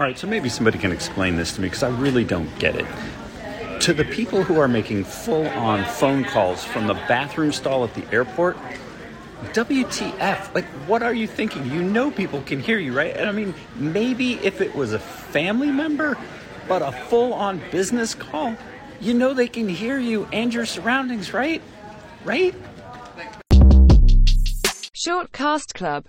All right, so maybe somebody can explain this to me because I really don't get it. To the people who are making full on phone calls from the bathroom stall at the airport, WTF? Like, what are you thinking? You know people can hear you, right? And I mean, maybe if it was a family member, but a full on business call, you know they can hear you and your surroundings, right? Right? Shortcast Club